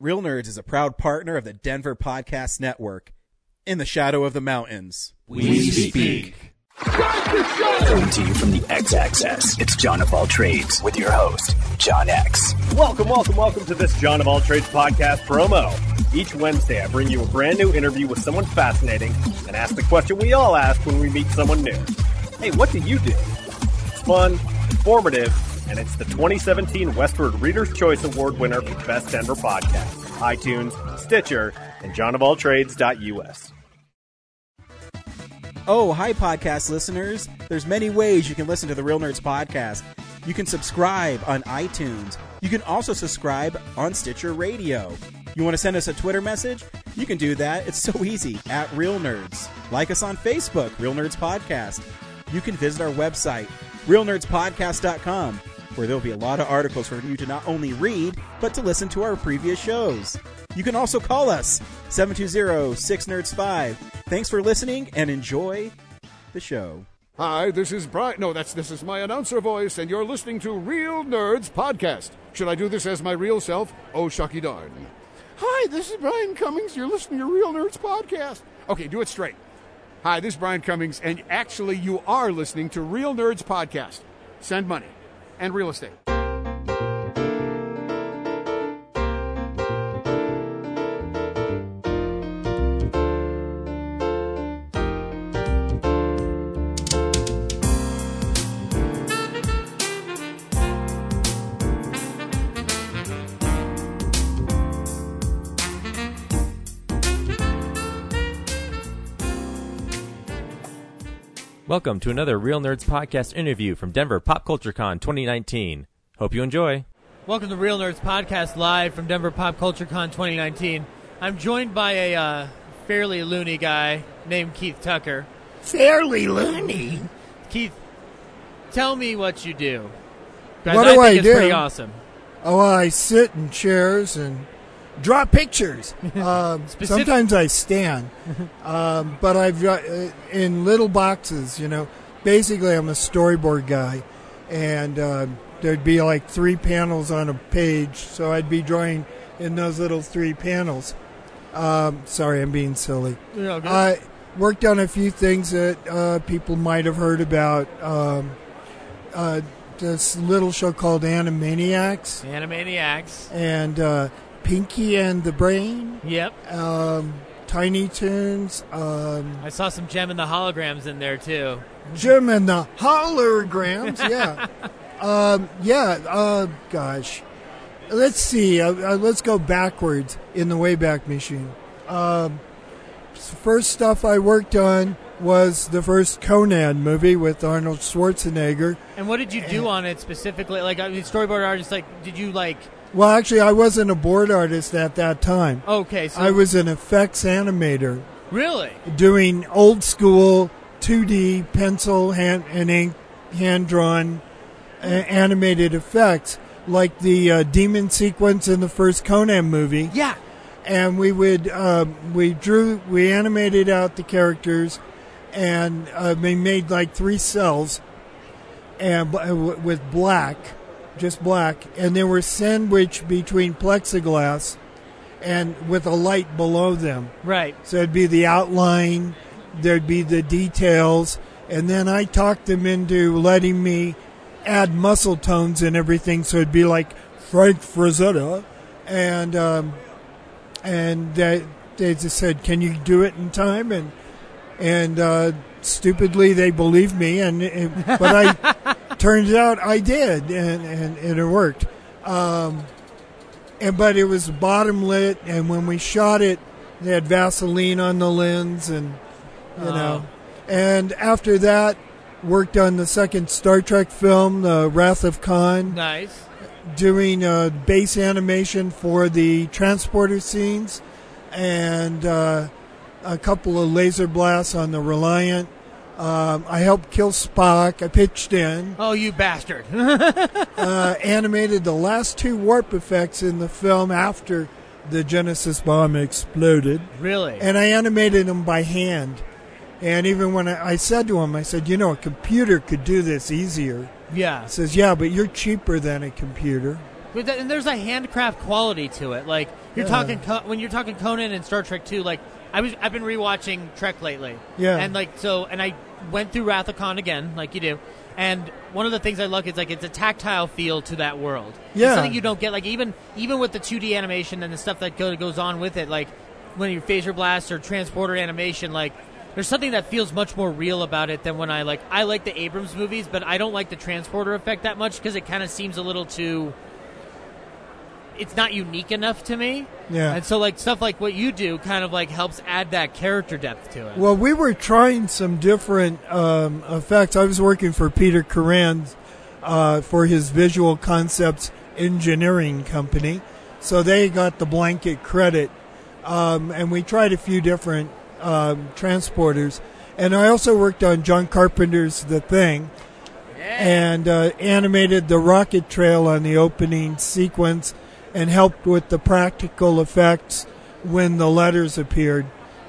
Real Nerds is a proud partner of the Denver Podcast Network. In the shadow of the mountains. We speak. Coming to you from the X Axis, it's John of All Trades with your host, John X. Welcome, welcome, welcome to this John of All Trades podcast promo. Each Wednesday, I bring you a brand new interview with someone fascinating and ask the question we all ask when we meet someone new Hey, what do you do? It's fun, informative, and it's the 2017 Westword Reader's Choice Award winner for Best Denver Podcast. iTunes, Stitcher, and johnofalltrades.us. Oh, hi, podcast listeners. There's many ways you can listen to the Real Nerds podcast. You can subscribe on iTunes. You can also subscribe on Stitcher Radio. You want to send us a Twitter message? You can do that. It's so easy at Real Nerds. Like us on Facebook, Real Nerds Podcast. You can visit our website, realnerdspodcast.com, where there'll be a lot of articles for you to not only read, but to listen to our previous shows. You can also call us 720-6nerds5. Thanks for listening and enjoy the show. Hi, this is Brian. No, that's this is my announcer voice, and you're listening to Real Nerds Podcast. Should I do this as my real self? Oh, shucky darn. Hi, this is Brian Cummings. You're listening to Real Nerds Podcast. Okay, do it straight. Hi, this is Brian Cummings, and actually, you are listening to Real Nerds Podcast. Send money and real estate. Welcome to another Real Nerds Podcast interview from Denver Pop Culture Con 2019. Hope you enjoy. Welcome to Real Nerds Podcast live from Denver Pop Culture Con 2019. I'm joined by a uh, fairly loony guy named Keith Tucker. Fairly loony. Keith, tell me what you do. What I do think I it's do? pretty awesome. Oh, I sit in chairs and draw pictures. Um, sometimes I stand, um, but I've got uh, in little boxes. You know, basically I'm a storyboard guy, and um there'd be like three panels on a page, so I'd be drawing in those little three panels. Um, sorry, I'm being silly. Good. I worked on a few things that uh, people might have heard about. Um, uh, this little show called Animaniacs Animaniacs. and uh, Pinky and the Brain, Yep. um, Tiny Toons, um, I saw some Jem and the holograms in there too. Jem and the Holograms. Yeah, um, yeah. Uh, gosh, let's see. Uh, uh, let's go backwards in the Wayback Machine. Um, first stuff I worked on was the first Conan movie with Arnold Schwarzenegger. And what did you do on it specifically? Like, I mean, storyboard artist. Like, did you like? Well, actually, I wasn't a board artist at that time. Okay, so I was an effects animator. really. doing old school 2D pencil hand and ink hand drawn uh, animated effects like the uh, demon sequence in the first Conan movie Yeah. and we would uh, we drew we animated out the characters and uh, we made like three cels and b- uh, with black just black and they were sandwiched between plexiglass and with a light below them Right. so it'd be the outline, there'd be the details, and then I talked them into letting me add muscle tones and everything, so it'd be like Frank Frazetta, and um, and they, they just said, "Can you do it in time?" and and uh, stupidly they believed me, and it, but I turns out I did, and and, and it worked. Um, and but it was bottom lit, and when we shot it, they had Vaseline on the lens, and you know. And after that, worked on the second Star Trek film, The Wrath of Khan, Nice. doing uh, base animation for the transporter scenes, and uh, a couple of laser blasts on the Reliant. Um, I helped kill Spock. I pitched in. Oh, you bastard. uh, animated the last two warp effects in the film after the Genesis bomb exploded, really? and I animated them by hand. And even when I, I said to him, I said, you know, a computer could do this easier. yeah. He says, yeah, but you're cheaper than a computer. But th- and there's a handcraft quality to it. Like you're Yeah. talking when you're talking Conan and Star Trek 2. Like I was, I've been rewatching Trek lately. Yeah. And like so, and I went through Wrath of Khan again, like you do. And one of the things I love is like it's a tactile feel to that world. It's Yeah. something you don't get. Like even even with the 2D animation and the stuff that go, goes on with it, like when you phaser blast or transporter animation, like there's something that feels much more real about it than when I like I like the Abrams movies, but I don't like the transporter effect that much because it kind of seems a little too. It's not unique enough to me. Yeah. And so like stuff like what you do kind of like helps add that character depth to it. Well, we were trying some different um, effects. I was working for Peter Kuran uh, for his Visual Concepts Engineering Company, so they got the blanket credit. Um, and we tried a few different um, transporters. And I also worked on John Carpenter's The Thing and uh, animated the rocket trail on the opening sequence and helped with the practical effects when the letters appeared.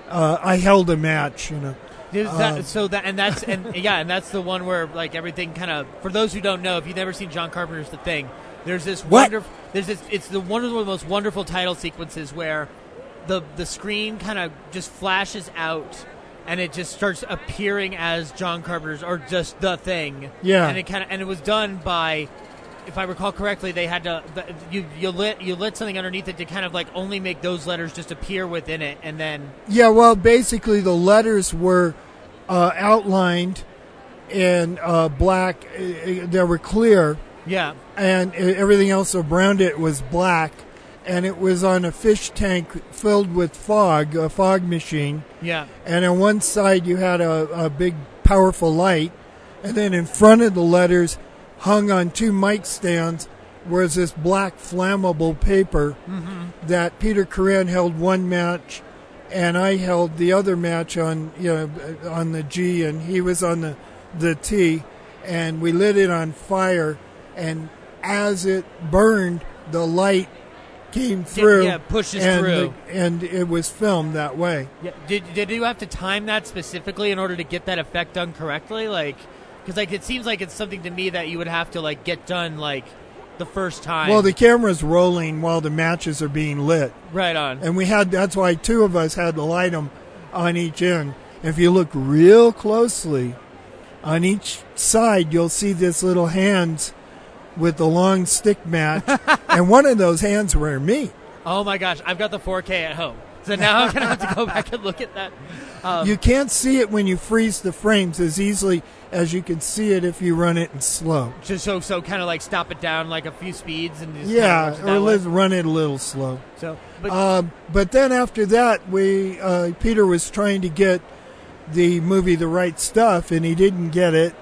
Uh, I held a match, you know. That, Um, so that and that's and yeah, and that's the one where like everything kind of. For those who don't know, if you've never seen John Carpenter's The Thing, there's this What? wonderful. There's this. It's the one of the most wonderful title sequences where the the screen kind of just flashes out. And it just starts appearing as John Carpenter's, or just the thing. Yeah. And it kind of, and it was done by, if I recall correctly, they had to you you lit you lit something underneath it to kind of like only make those letters just appear within it, and then Yeah, well, basically the letters were uh, outlined in uh, black. uh, uh, They were clear, yeah, and everything else around it was black. And it was on a fish tank filled with fog, a fog machine. yeah. And on one side you had a, a big, powerful light, and then in front of the letters, hung on two mic stands, was this black flammable paper that Peter Kuran held one match, and I held the other match on you know on the G, and he was on the the T, and we lit it on fire, and as it burned, the light came through. yeah, pushes and through. the- and it was filmed that way. Yeah. Did did you have to time that specifically in order to get that effect done correctly? Like, because like it seems like it's something to me that you would have to like get done like the first time. Well, the camera's rolling while the matches are being lit, right on. and we had that's why two of us had to light them on each end. If you look real closely, on each side you'll see this little hands with the long stick match, and one of those hands were me. Oh my gosh, I've got the 4K at home, so now I'm gonna have to go back and look at that. Um, you can't see it when you freeze the frames as easily as you can see it if you run it in slow. just so so kind of like stop it down like a few speeds and just Yeah, kinda it or let's run it a little slow. So, but Um, but then after that, we uh, Peter was trying to get the movie The Right Stuff, and he didn't get it,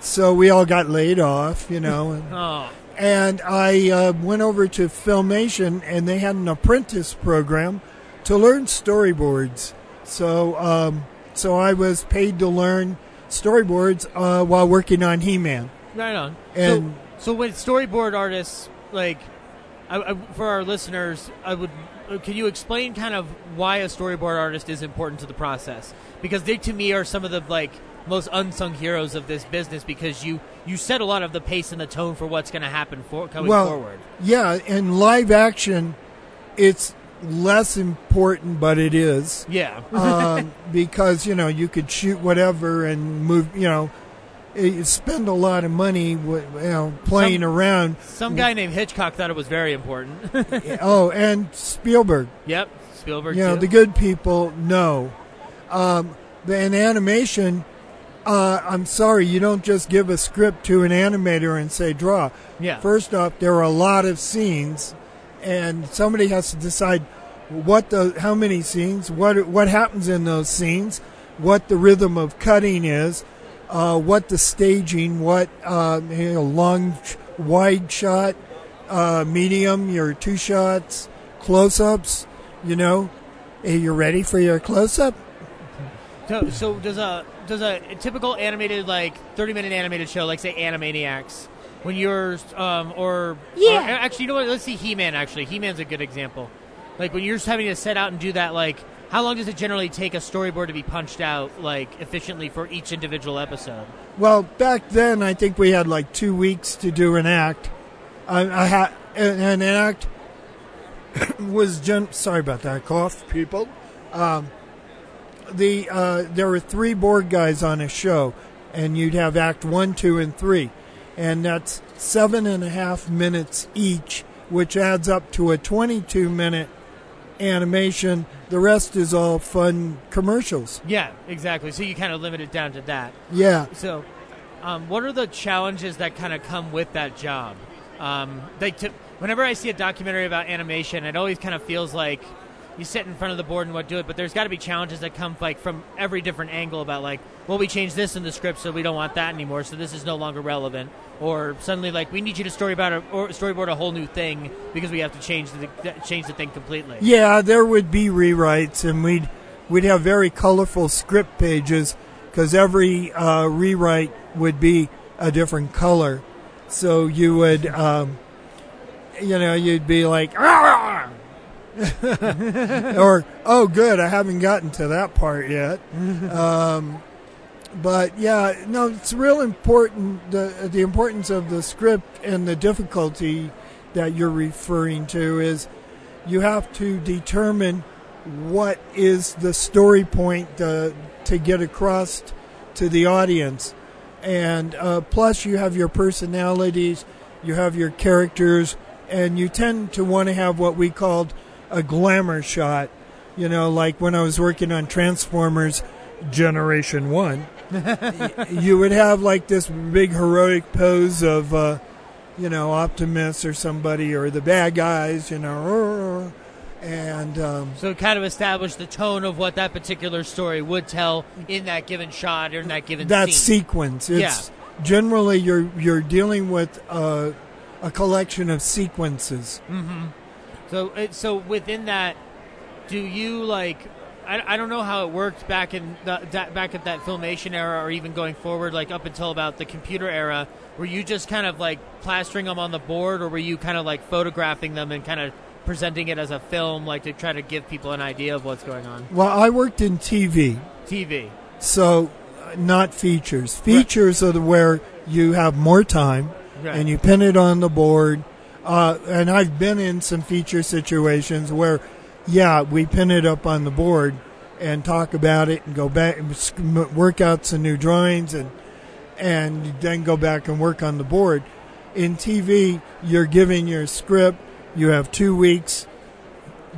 so we all got laid off, you know. And, oh, and I uh, went over to Filmation, and they had an apprentice program to learn storyboards. So, um, so I was paid to learn storyboards uh, while working on He-Man. right on. And- so, so when storyboard artists like, I, I, for our listeners, I would. uh, Can you explain kind of why a storyboard artist is important to the process? Because they, to me, are some of the like most unsung heroes of this business. Because you you set a lot of the pace and the tone for what's going to happen for coming well, forward. yeah, in live action, it's less important, but it is. Yeah. um, because you know you could shoot whatever and move. You know, you spend a lot of money, you know, playing Some- around. Some guy named Hitchcock thought it was very important. oh, and Spielberg. yep, Spielberg. You know, the good people know. Um, the- in animation, uh, I'm sorry, you don't just give a script to an animator and say draw. Yeah. First off, there are a lot of scenes, and somebody has to decide what the how many scenes, what what happens in those scenes, what the rhythm of cutting is, uh, what the staging, what uh, you know, long, wide shot, uh, medium, your two shots, close-ups. You know, Hey, you ready for your close-up? So, so does a does a typical animated like thirty minute animated show like say Animaniacs when you're um or Yeah. or- actually you know what let's see He Man actually He Man's a good example like when you're just having to set out and do that like how long does it generally take a storyboard to be punched out like efficiently for each individual episode? Well, back then, I think we had like two weeks to do an act, I, I had an, an act was gen- sorry about that cough, people. Um, the uh, there were three board guys on a show, and you'd have act one, two, and three, and that's seven and a half minutes each, which adds up to a twenty-two minute animation. The rest is all fun commercials. Yeah, exactly. So you kind of limit it down to that. Yeah. So, um, what are the challenges that kind of come with that job? Um, whenever I see a documentary about animation, it always kind of feels like you sit in front of the board and what do it. But there's got to be challenges that come like from every different angle about like, well, we changed this in the script, so we don't want that anymore, so this is no longer relevant. Or suddenly, like, we need you to story about a, or storyboard a whole new thing because we have to change the change the thing completely. Yeah, there would be rewrites, and we'd we'd have very colorful script pages because every uh, rewrite would be a different color. So you would, um, you know, you'd be like, "Ah!" or oh, good, I haven't gotten to that part yet. Um, but yeah, no, it's real important. The the importance of the script and the difficulty that you're referring to is you have to determine what is the story point uh, to get across to the audience, and uh, plus you have your personalities, you have your characters, and you tend to want to have what we called a glamour shot. You know, like when I was working on Transformers Generation One you would have like this big heroic pose of, uh, you know, Optimus or somebody or the bad guys, you know, and um, So kind of establish the tone of what that particular story would tell in that given shot or in that given that scene. sequence. It's generally you're you're dealing with uh, a collection of sequences. So, so within that, do you like? I, I don't know how it worked back in the, that, back at that filmation era, or even going forward, like up until about the computer era. Were you just kind of like plastering them on the board, or were you kind of like photographing them and kind of presenting it as a film, like to try to give people an idea of what's going on? Well, I worked in TV, TV. so uh, not features. Features are the where you have more time Right. and you pin it on the board. Uh, and I've been in some feature situations where, yeah, we pin it up on the board and talk about it and go back and work out some new drawings and and then go back and work on the board. In TV, you're giving your script. You have two weeks.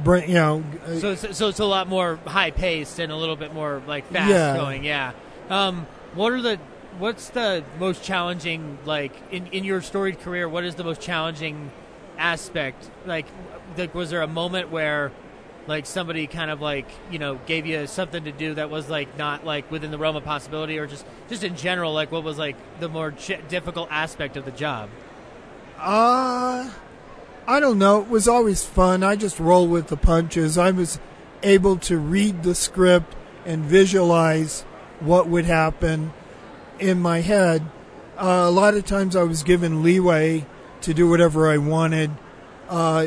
Bring, you know, uh, So, so, so it's a lot more high paced and a little bit more like fast Yeah. going. Yeah. Um, what are the what's the most challenging like in in your storied career? What is the most challenging aspect? Like, like was there a moment where like somebody kind of like you know gave you something to do that was like not like within the realm of possibility, or just just in general like what was like the more ch- difficult aspect of the job? Uh, I don't know. It was always fun. I just roll with the punches. I was able to read the script and visualize what would happen in my head. Uh, a lot of times I was given leeway to do whatever I wanted. Uh,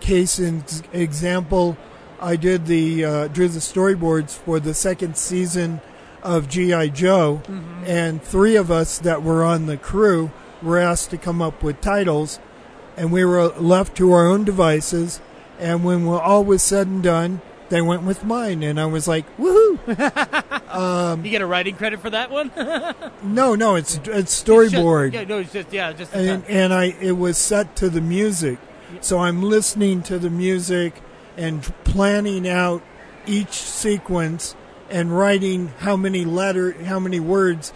case in example, I did the uh, drew the storyboards for the second season of GI Joe, and three of us that were on the crew were asked to come up with titles, and we were left to our own devices. And when all was said and done, they went with mine, and I was like, "Woohoo!" Um, you get a writing credit for that one? No, no, it's it's storyboard. yeah, no, it's just yeah, just and, and I it was set to the music, so I'm listening to the music and planning out each sequence and writing how many letter how many words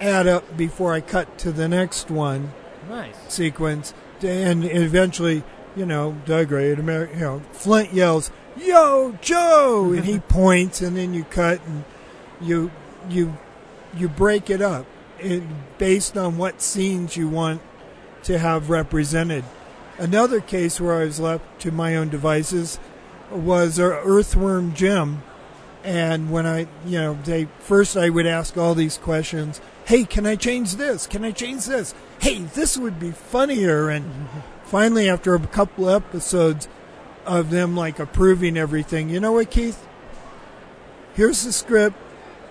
add up before I cut to the next one nice. sequence, and eventually, you know, great American, you know, Flint yells, "Yo, Joe!" and he points, and then you cut and you you you break it up based on what scenes you want to have represented. Another case where I was left to my own devices was Earthworm Jim. And when I, you know, they first I would ask all these questions. Hey, can I change this? Can I change this? Hey, this would be funnier. And mm-hmm. finally, after a couple episodes of them like approving everything, you know what, Keith? Here's the script.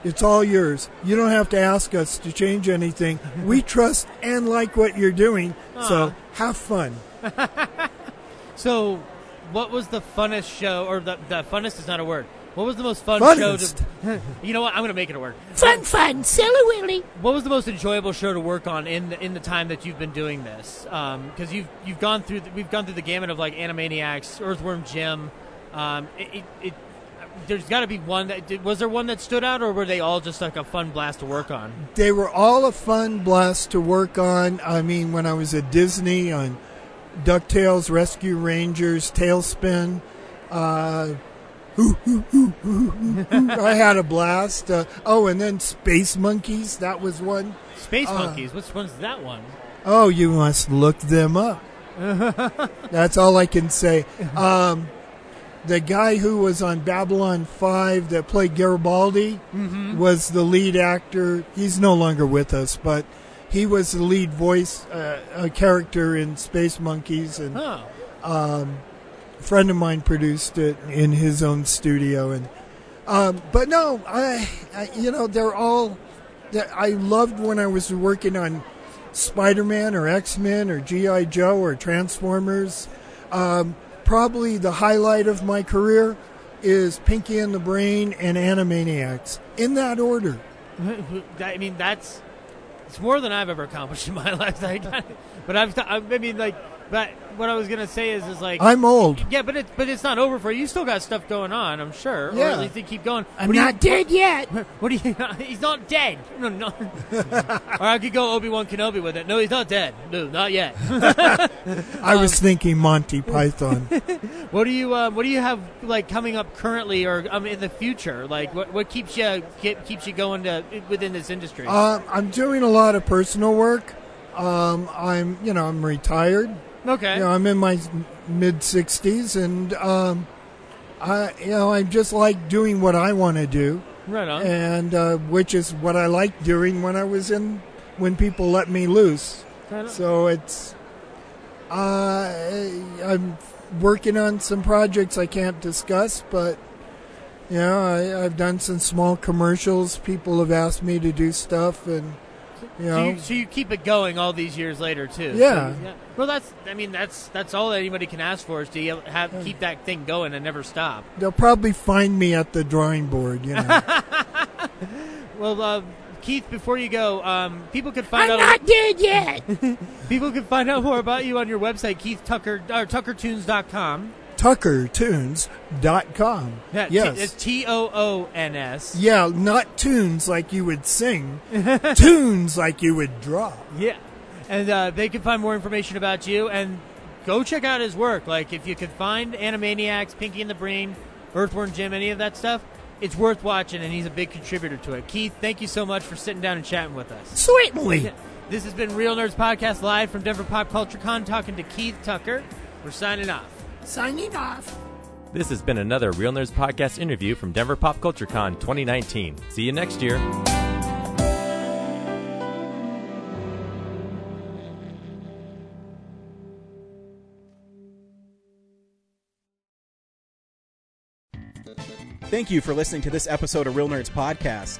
It's all yours. You don't have to ask us to change anything. We trust and like what you're doing. So have fun. So, what was the funnest show, or the, the funnest is not a word. What was the most fun Funnest. show to? you know what? I'm going to make it a word. Fun, fun, silly willy. What was the most enjoyable show to work on in the, in the time that you've been doing this? Because you've you've gone through the, we've gone through the gamut of like Animaniacs, Earthworm Jim. Um, it, it, it there's got to be one that was there one that stood out, or were they all just like a fun blast to work on? They were all a fun blast to work on. I mean, when I was at Disney on DuckTales, Rescue Rangers, TaleSpin, uh, I had a blast. Uh, oh, and then Space Monkeys, that was one. Space Uh, Monkeys. Which one's that one? Oh, you must look them up. That's all I can say. Um, the guy who was on Babylon 5 that played Garibaldi was the lead actor. He's no longer with us, but he was the lead voice uh, a character in Space Monkeys, and Huh. a friend of mine produced it in his own studio. And um, but no, I, I you know they're all. They're, I loved when I was working on Spider-Man or X-Men or GI Joe or Transformers. Um, probably the highlight of my career is Pinky and the Brain and Animaniacs in that order. I mean, that's it's more than I've ever accomplished in my life. But I've, I mean, like, but what I was gonna say is, is like, I'm old. yeah, but it's but it's not over for you. You still got stuff going on, I'm sure. Or Yeah. at least you keep going. I'm do you- not dead yet. What do you? He's not dead. No, no. or I could go Obi Wan Kenobi with it. No, he's not dead. No, not yet. I was thinking Monty Python. what do you? Uh, what do you have like coming up currently, or um, in the future? Like, what what keeps you get, keeps you going to within this industry? Um, I'm doing a lot of personal work. Um, I'm, you know, I'm retired. Okay. You know, I'm in my mid 60s, and um, I, you know, I just like doing what I want to do, right on. and uh, which is what I liked doing when I was in when people let me loose. Right. So it's, uh, I'm working on some projects I can't discuss, but. You know, I, I've done some small commercials. People have asked me to do stuff, and you So you, so you keep it going all these years later too. Yeah. So, Well, that's. I mean, that's that's all anybody can ask for is to have keep that thing going and never stop. they'll probably find me at the drawing board. You know. Well, uh, Keith, before you go, um, people can find I'm out. not dead yet. People can find out more about you on your website, Keith Tucker or TuckerTunes.com. TuckerTunes.com. Yeah, yes. it's T O O N S. yeah, not tunes like you would sing, tunes like you would draw. Yeah, and uh, they can find more information about you and go check out his work. Like if you could find Animaniacs, Pinky and the Brain, Earthworm Jim, any of that stuff, it's worth watching, and he's a big contributor to it. Keith, thank you so much for sitting down and chatting with us. Certainly. This has been Real Nerds Podcast live from Denver Pop Culture Con, talking to Keith Tucker. We're signing off. Signing off. This has been another Real Nerds Podcast interview from Denver Pop Culture Con 2019. See you next year. Thank you for listening to this episode of Real Nerds Podcast.